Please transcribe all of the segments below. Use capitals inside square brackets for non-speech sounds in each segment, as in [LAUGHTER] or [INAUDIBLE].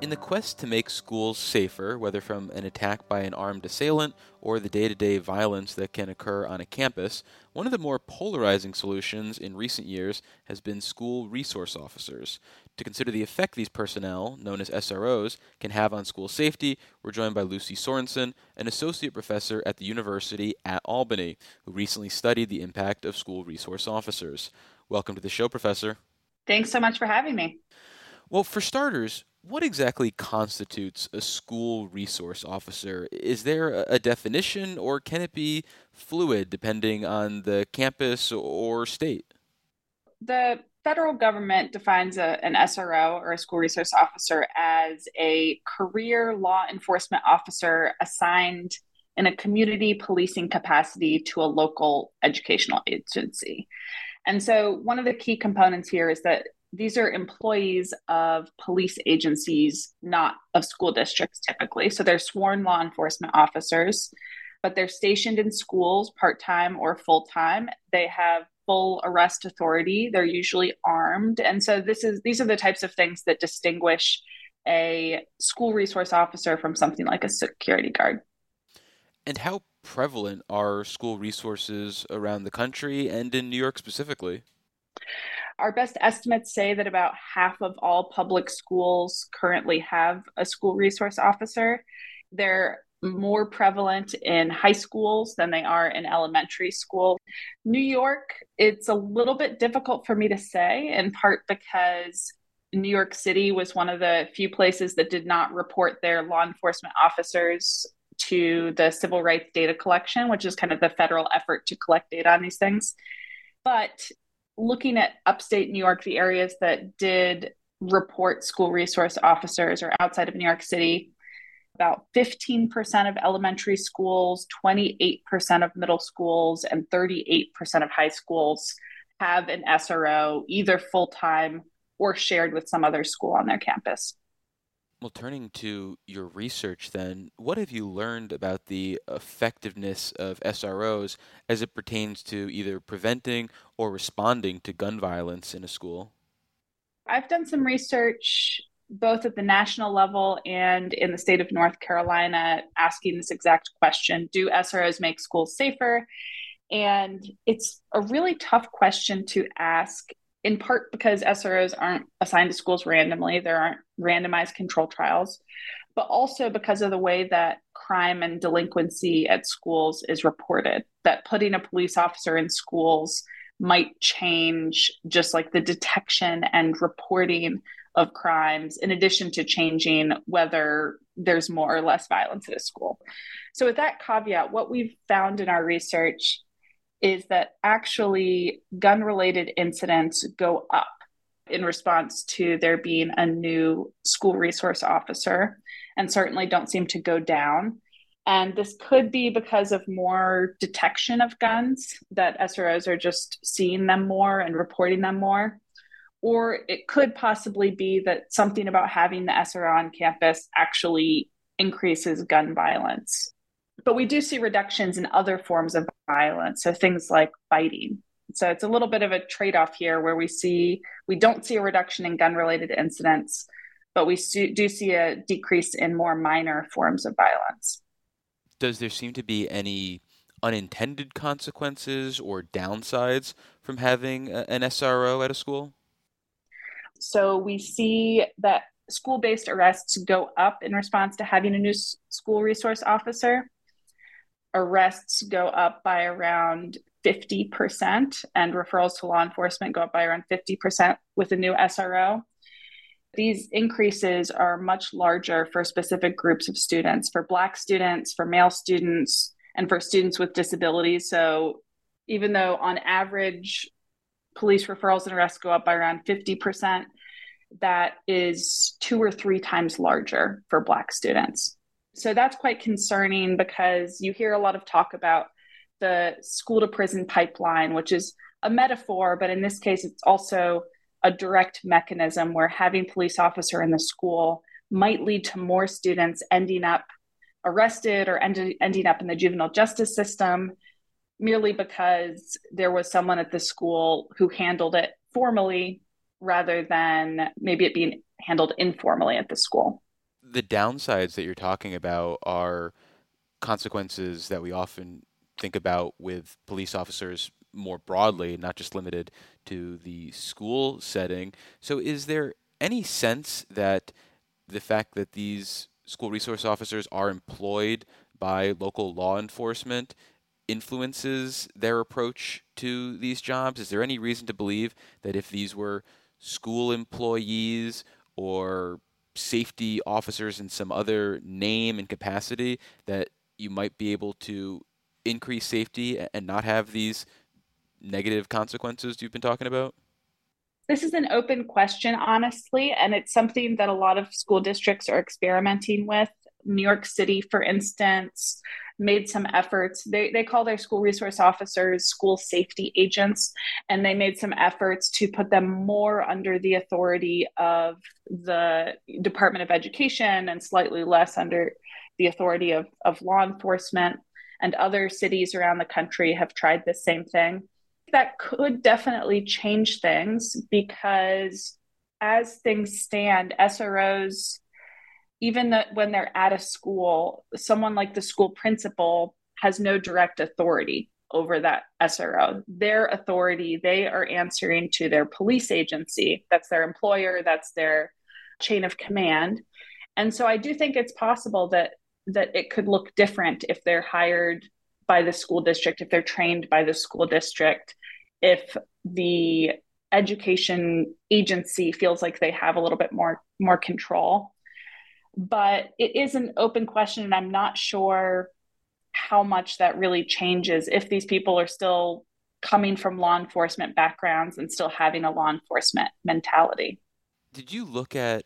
In the quest to make schools safer, whether from an attack by an armed assailant or the day to day violence that can occur on a campus, one of the more polarizing solutions in recent years has been school resource officers. To consider the effect these personnel, known as SROs, can have on school safety, we're joined by Lucy Sorensen, an associate professor at the University at Albany, who recently studied the impact of school resource officers. Welcome to the show, Professor. Thanks so much for having me. Well, for starters, what exactly constitutes a school resource officer? Is there a definition or can it be fluid depending on the campus or state? The federal government defines a, an SRO or a school resource officer as a career law enforcement officer assigned in a community policing capacity to a local educational agency. And so, one of the key components here is that these are employees of police agencies, not of school districts typically. So they're sworn law enforcement officers, but they're stationed in schools part time or full time. They have full arrest authority. They're usually armed. And so this is these are the types of things that distinguish a school resource officer from something like a security guard. And how prevalent are school resources around the country and in New York specifically? Our best estimates say that about half of all public schools currently have a school resource officer. They're more prevalent in high schools than they are in elementary school. New York, it's a little bit difficult for me to say, in part because New York City was one of the few places that did not report their law enforcement officers to the civil rights data collection, which is kind of the federal effort to collect data on these things. But looking at upstate New York, the areas that did report school resource officers or outside of New York City, about 15% of elementary schools, 28% of middle schools, and 38% of high schools have an SRO either full time or shared with some other school on their campus. Well, turning to your research, then, what have you learned about the effectiveness of SROs as it pertains to either preventing or responding to gun violence in a school? I've done some research both at the national level and in the state of North Carolina asking this exact question Do SROs make schools safer? And it's a really tough question to ask in part because SROs aren't assigned to schools randomly, there aren't randomized control trials, but also because of the way that crime and delinquency at schools is reported, that putting a police officer in schools might change just like the detection and reporting of crimes, in addition to changing whether there's more or less violence at a school. So, with that caveat, what we've found in our research is that actually gun related incidents go up in response to there being a new school resource officer and certainly don't seem to go down. And this could be because of more detection of guns, that SROs are just seeing them more and reporting them more. Or it could possibly be that something about having the SRO on campus actually increases gun violence. But we do see reductions in other forms of violence, so things like fighting. So it's a little bit of a trade off here where we see we don't see a reduction in gun related incidents, but we do see a decrease in more minor forms of violence. Does there seem to be any unintended consequences or downsides from having an SRO at a school? So we see that school based arrests go up in response to having a new school resource officer arrests go up by around 50%, and referrals to law enforcement go up by around 50% with a new SRO. These increases are much larger for specific groups of students, for Black students, for male students, and for students with disabilities. So, even though on average police referrals and arrests go up by around 50%, that is two or three times larger for Black students. So that's quite concerning because you hear a lot of talk about the school to prison pipeline, which is a metaphor, but in this case, it's also a direct mechanism where having police officer in the school might lead to more students ending up arrested or end- ending up in the juvenile justice system merely because there was someone at the school who handled it formally rather than maybe it being handled informally at the school. the downsides that you're talking about are consequences that we often think about with police officers more broadly, not just limited to the school setting. So, is there any sense that the fact that these school resource officers are employed by local law enforcement influences their approach to these jobs? Is there any reason to believe that if these were school employees or safety officers in some other name and capacity, that you might be able to increase safety and not have these negative consequences you've been talking about? This is an open question, honestly, and it's something that a lot of school districts are experimenting with. New York City, for instance, made some efforts. They, they call their school resource officers school safety agents, and they made some efforts to put them more under the authority of the Department of Education and slightly less under the authority of, of law enforcement. And other cities around the country have tried the same thing that could definitely change things because as things stand, SROs, even that when they're at a school, someone like the school principal has no direct authority over that SRO. Their authority, they are answering to their police agency. That's their employer, that's their chain of command. And so I do think it's possible that that it could look different if they're hired by the school district, if they're trained by the school district, if the education agency feels like they have a little bit more more control. But it is an open question and i'm not sure how much that really changes if these people are still coming from law enforcement backgrounds and still having a law enforcement mentality. Did you look at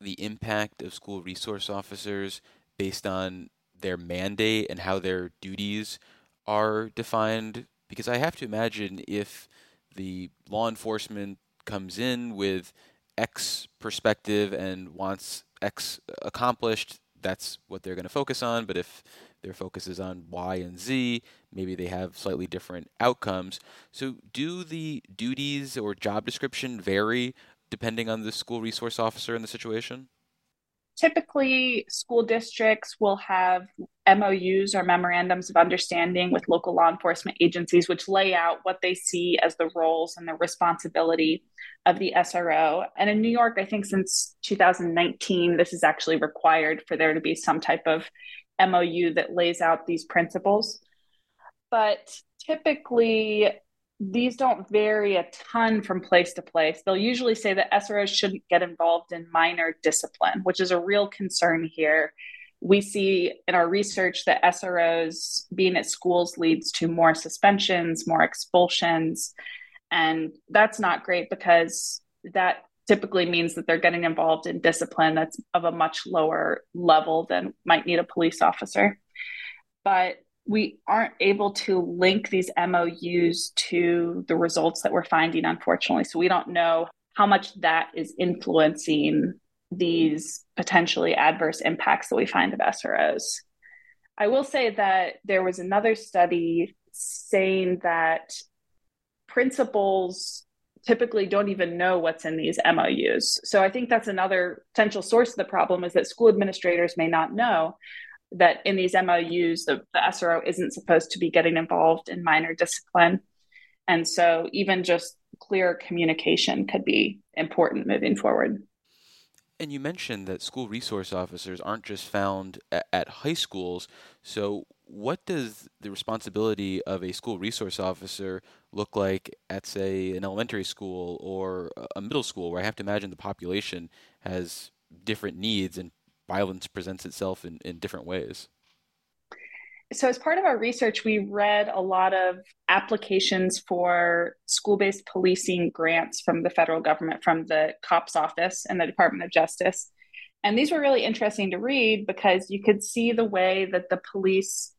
the impact of school resource officers based on their mandate and how their duties are defined because I have to imagine if the law enforcement comes in with X perspective and wants X accomplished, that's what they're going to focus on. But if their focus is on Y and Z, maybe they have slightly different outcomes. So, do the duties or job description vary depending on the school resource officer in the situation? Typically school districts will have MOUs or memorandums of understanding with local law enforcement agencies, which lay out what they see as the roles and the responsibility of the SRO. And in New York, I think since 2019, this is actually required for there to be some type of MOU that lays out these principles. But typically, these don't vary a ton from place to place. They'll usually say that SROs shouldn't get involved in minor discipline, which is a real concern here. We see in our research that SROs being at schools leads to more suspensions, more expulsions. And that's not great because that typically means that they're getting involved in discipline that's of a much lower level than might need a police officer. But we aren't able to link these MOUs to the results that we're finding, unfortunately. So we don't know how much that is influencing these potentially adverse impacts that we find of SROs. I will say that there was another study saying that principals typically don't even know what's in these MOUs. So I think that's another potential source of the problem is that school administrators may not know that in these MOUs, the, the SRO isn't supposed to be getting involved in minor discipline. And so even just clear communication could be important moving forward. And you mentioned that school resource officers aren't just found at, at, high schools. So, what does the responsibility of a school resource officer look like at, say, an elementary school or a middle school, where I have to imagine the population has different needs and violence presents itself in, in different ways? So, as part of our research, we read a lot of applications for school based policing grants from the federal government, from the COPS office and the Department of Justice. And these were really interesting to read because you could see the way that the police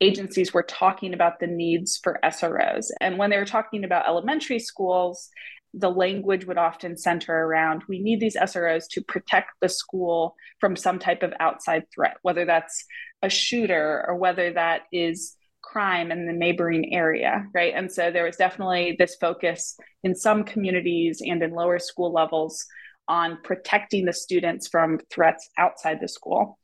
agencies were talking about the needs for SROs. And when they were talking about elementary schools, the language would often center around we need these SROs to protect the school from some type of outside threat, whether that's a shooter or whether that is crime in the neighboring area, right? And so there was definitely this focus in some communities and in lower school levels on protecting the students from threats outside the school.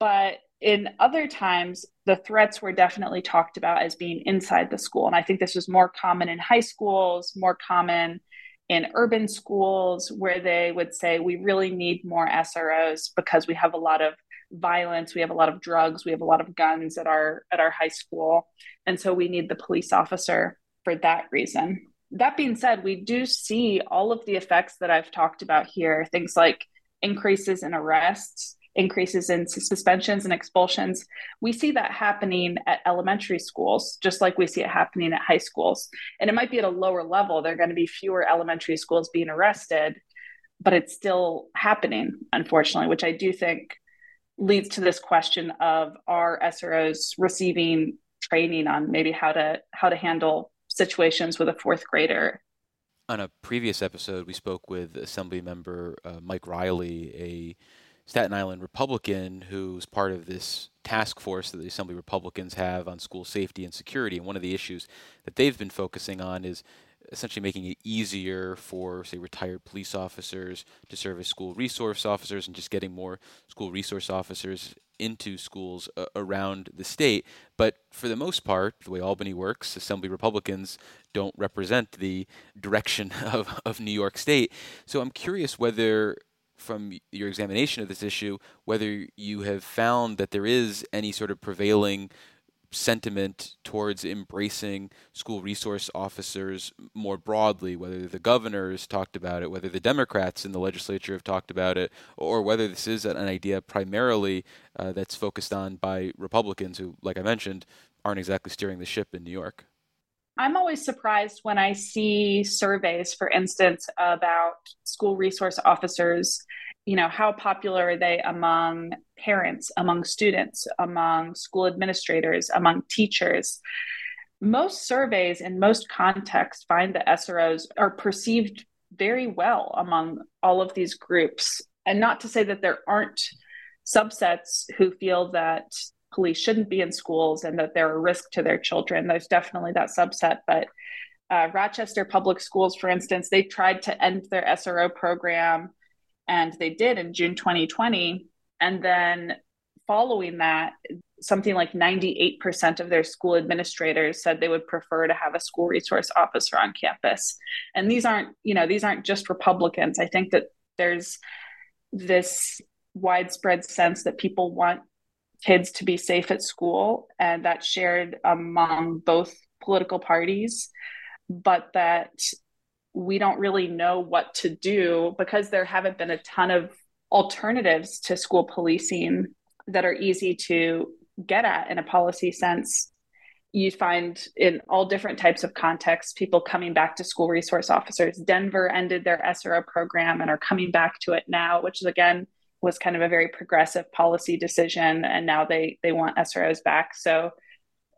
But in other times, the threats were definitely talked about as being inside the school. And I think this was more common in high schools, more common in urban schools, where they would say, we really need more SROs because we have a lot of violence, we have a lot of drugs, we have a lot of guns at our at our high school. And so we need the police officer for that reason. That being said, we do see all of the effects that I've talked about here, things like increases in arrests, increases in suspensions and expulsions. We see that happening at elementary schools, just like we see it happening at high schools. And it might be at a lower level. There are going to be fewer elementary schools being arrested, but it's still happening, unfortunately, which I do think leads to this question of are SROs receiving training on maybe how to how to handle situations with a fourth grader on a previous episode, we spoke with Assembly Member uh, Mike Reilly, a Staten Island Republican who's part of this task force that the Assembly Republicans have on school safety and security. And one of the issues that they've been focusing on is essentially making it easier for, say, retired police officers to serve as school resource officers and just getting more school resource officers into schools uh, around the state. But for the most part, the way Albany works, Assembly Republicans don't represent the direction [LAUGHS] of, of New York State. So I'm curious whether from your examination of this issue whether you have found that there is any sort of prevailing sentiment towards embracing school resource officers more broadly, whether the governors talked about it, whether the Democrats in the legislature have talked about it, or whether this is an idea primarily uh, that's focused on by Republicans who, like I mentioned, aren't exactly steering the ship in New York. I'm always surprised when I see surveys, for instance, about school resource officers. You know, how popular are they among parents, among students, among school administrators, among teachers? Most surveys in most contexts find that SROs are perceived very well among all of these groups. And not to say that there aren't subsets who feel that police shouldn't be in schools and that they're a risk to their children. There's definitely that subset, but uh, Rochester Public Schools, for instance, they tried to end their SRO program, and they did in June 2020. And then following that, something like 98% of their school administrators said they would prefer to have a school resource officer on campus. And these aren't, you know, these aren't just Republicans. I think that there's this widespread sense that people want kids to be safe at school, and that's shared among both political parties, but that we don't really know what to do because there haven't been a ton of alternatives to school policing that are easy to get at in a policy sense. You find in all different types of contexts people coming back to school resource officers. Denver ended their SRO program and are coming back to it now, which is again was kind of a very progressive policy decision, and now they they want SROs back. So,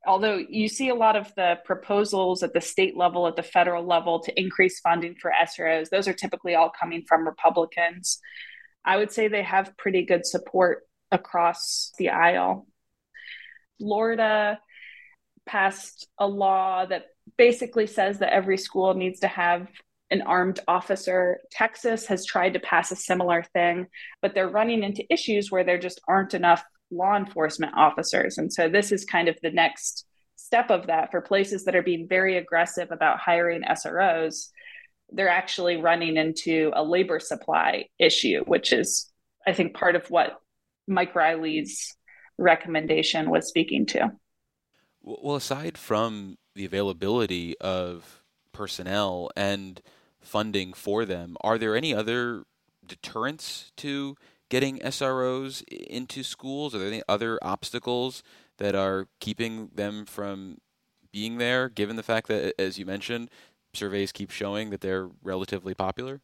although you see a lot of the proposals at the state level, at the federal level to increase funding for SROs, those are typically all coming from Republicans. I would say they have pretty good support across the aisle. Florida passed a law that basically says that every school needs to have an armed officer. Texas has tried to pass a similar thing, but they're running into issues where there just aren't enough law enforcement officers. And so this is kind of the next step of that for places that are being very aggressive about hiring SROs. They're actually running into a labor supply issue, which is, I think, part of what Mike Reilly's recommendation was speaking to. Well, aside from the availability of personnel and funding for them. Are there any other deterrents to getting SROs into schools? Are there any other obstacles that are keeping them from being there, given the fact that, as you mentioned, surveys keep showing that they're relatively popular?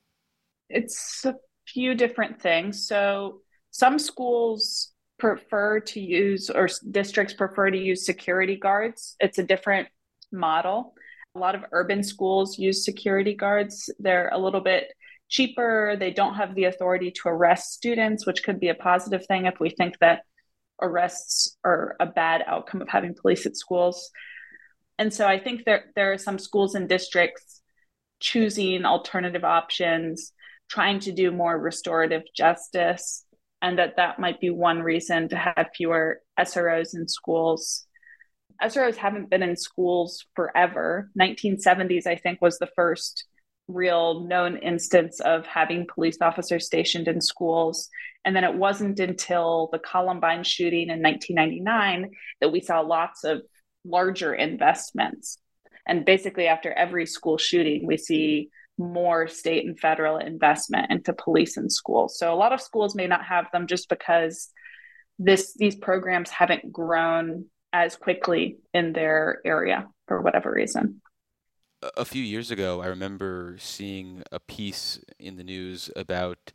It's a few different things. So, some schools prefer to use, or districts prefer to use security guards. It's a different model. A lot of urban schools use security guards. They're a little bit cheaper. They don't have the authority to arrest students, which could be a positive thing if we think that arrests are a bad outcome of having police at schools. And so I think there there are some schools and districts choosing alternative options trying to do more restorative justice, and that that might be one reason to have fewer SROs in schools. SROs haven't been in schools forever. 1970s, I think, was the first real known instance of having police officers stationed in schools. And then it wasn't until the Columbine shooting in 1999 that we saw lots of larger investments. And basically, after every school shooting, we see more state and federal investment into police and schools. So a lot of schools may not have them just because this these programs haven't grown as quickly in their area for whatever reason. A few years ago, I remember seeing a piece in the news about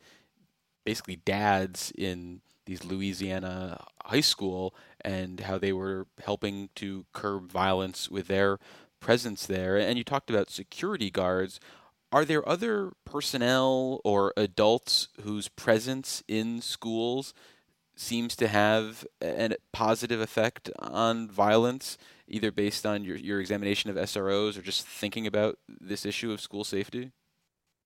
basically dads in these Louisiana high school and how they were helping to curb violence with their presence there. And you talked about security guards. Are there other personnel or adults whose presence in schools seems to have a positive effect on violence, either based on your, your examination of SROs or just thinking about this issue of school safety?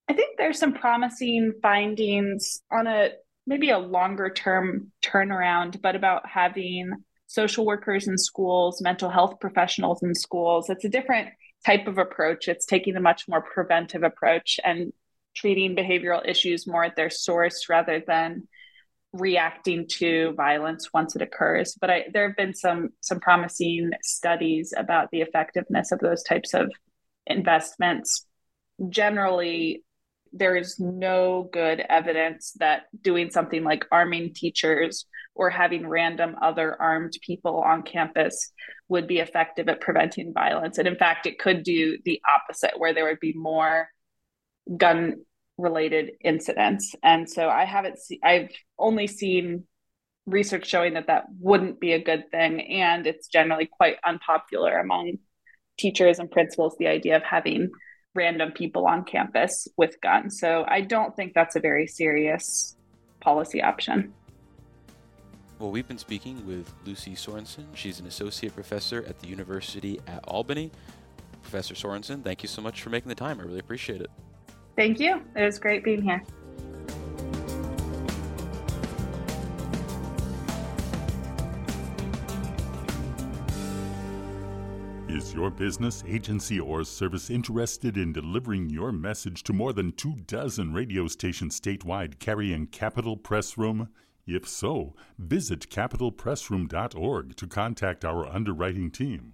I think there's some promising findings on a maybe a longer term turnaround, but about having social workers in schools, mental health professionals in schools. It's a different type of approach. It's taking a much more preventive approach and treating behavioral issues more at their source rather than reacting to violence once it occurs. But I, there have been some some promising studies about the effectiveness of those types of investments. Generally, there is no good evidence that doing something like arming teachers or having random other armed people on campus would be effective at preventing violence. And in fact, it could do the opposite, where there would be more gun related incidents. And so I haven't seen, I've only seen research showing that that wouldn't be a good thing. And it's generally quite unpopular among teachers and principals, the idea of having random people on campus with guns. So I don't think that's a very serious policy option. Well, we've been speaking with Lucy Sorensen. She's an associate professor at the University at Albany. Professor Sorensen, thank you so much for making the time. I really appreciate it. Thank you. It was great being here. Is your business, agency, or service interested in delivering your message to more than two dozen radio stations statewide carrying Capitol Pressroom? If so, visit capitolpressroom.org to contact our underwriting team.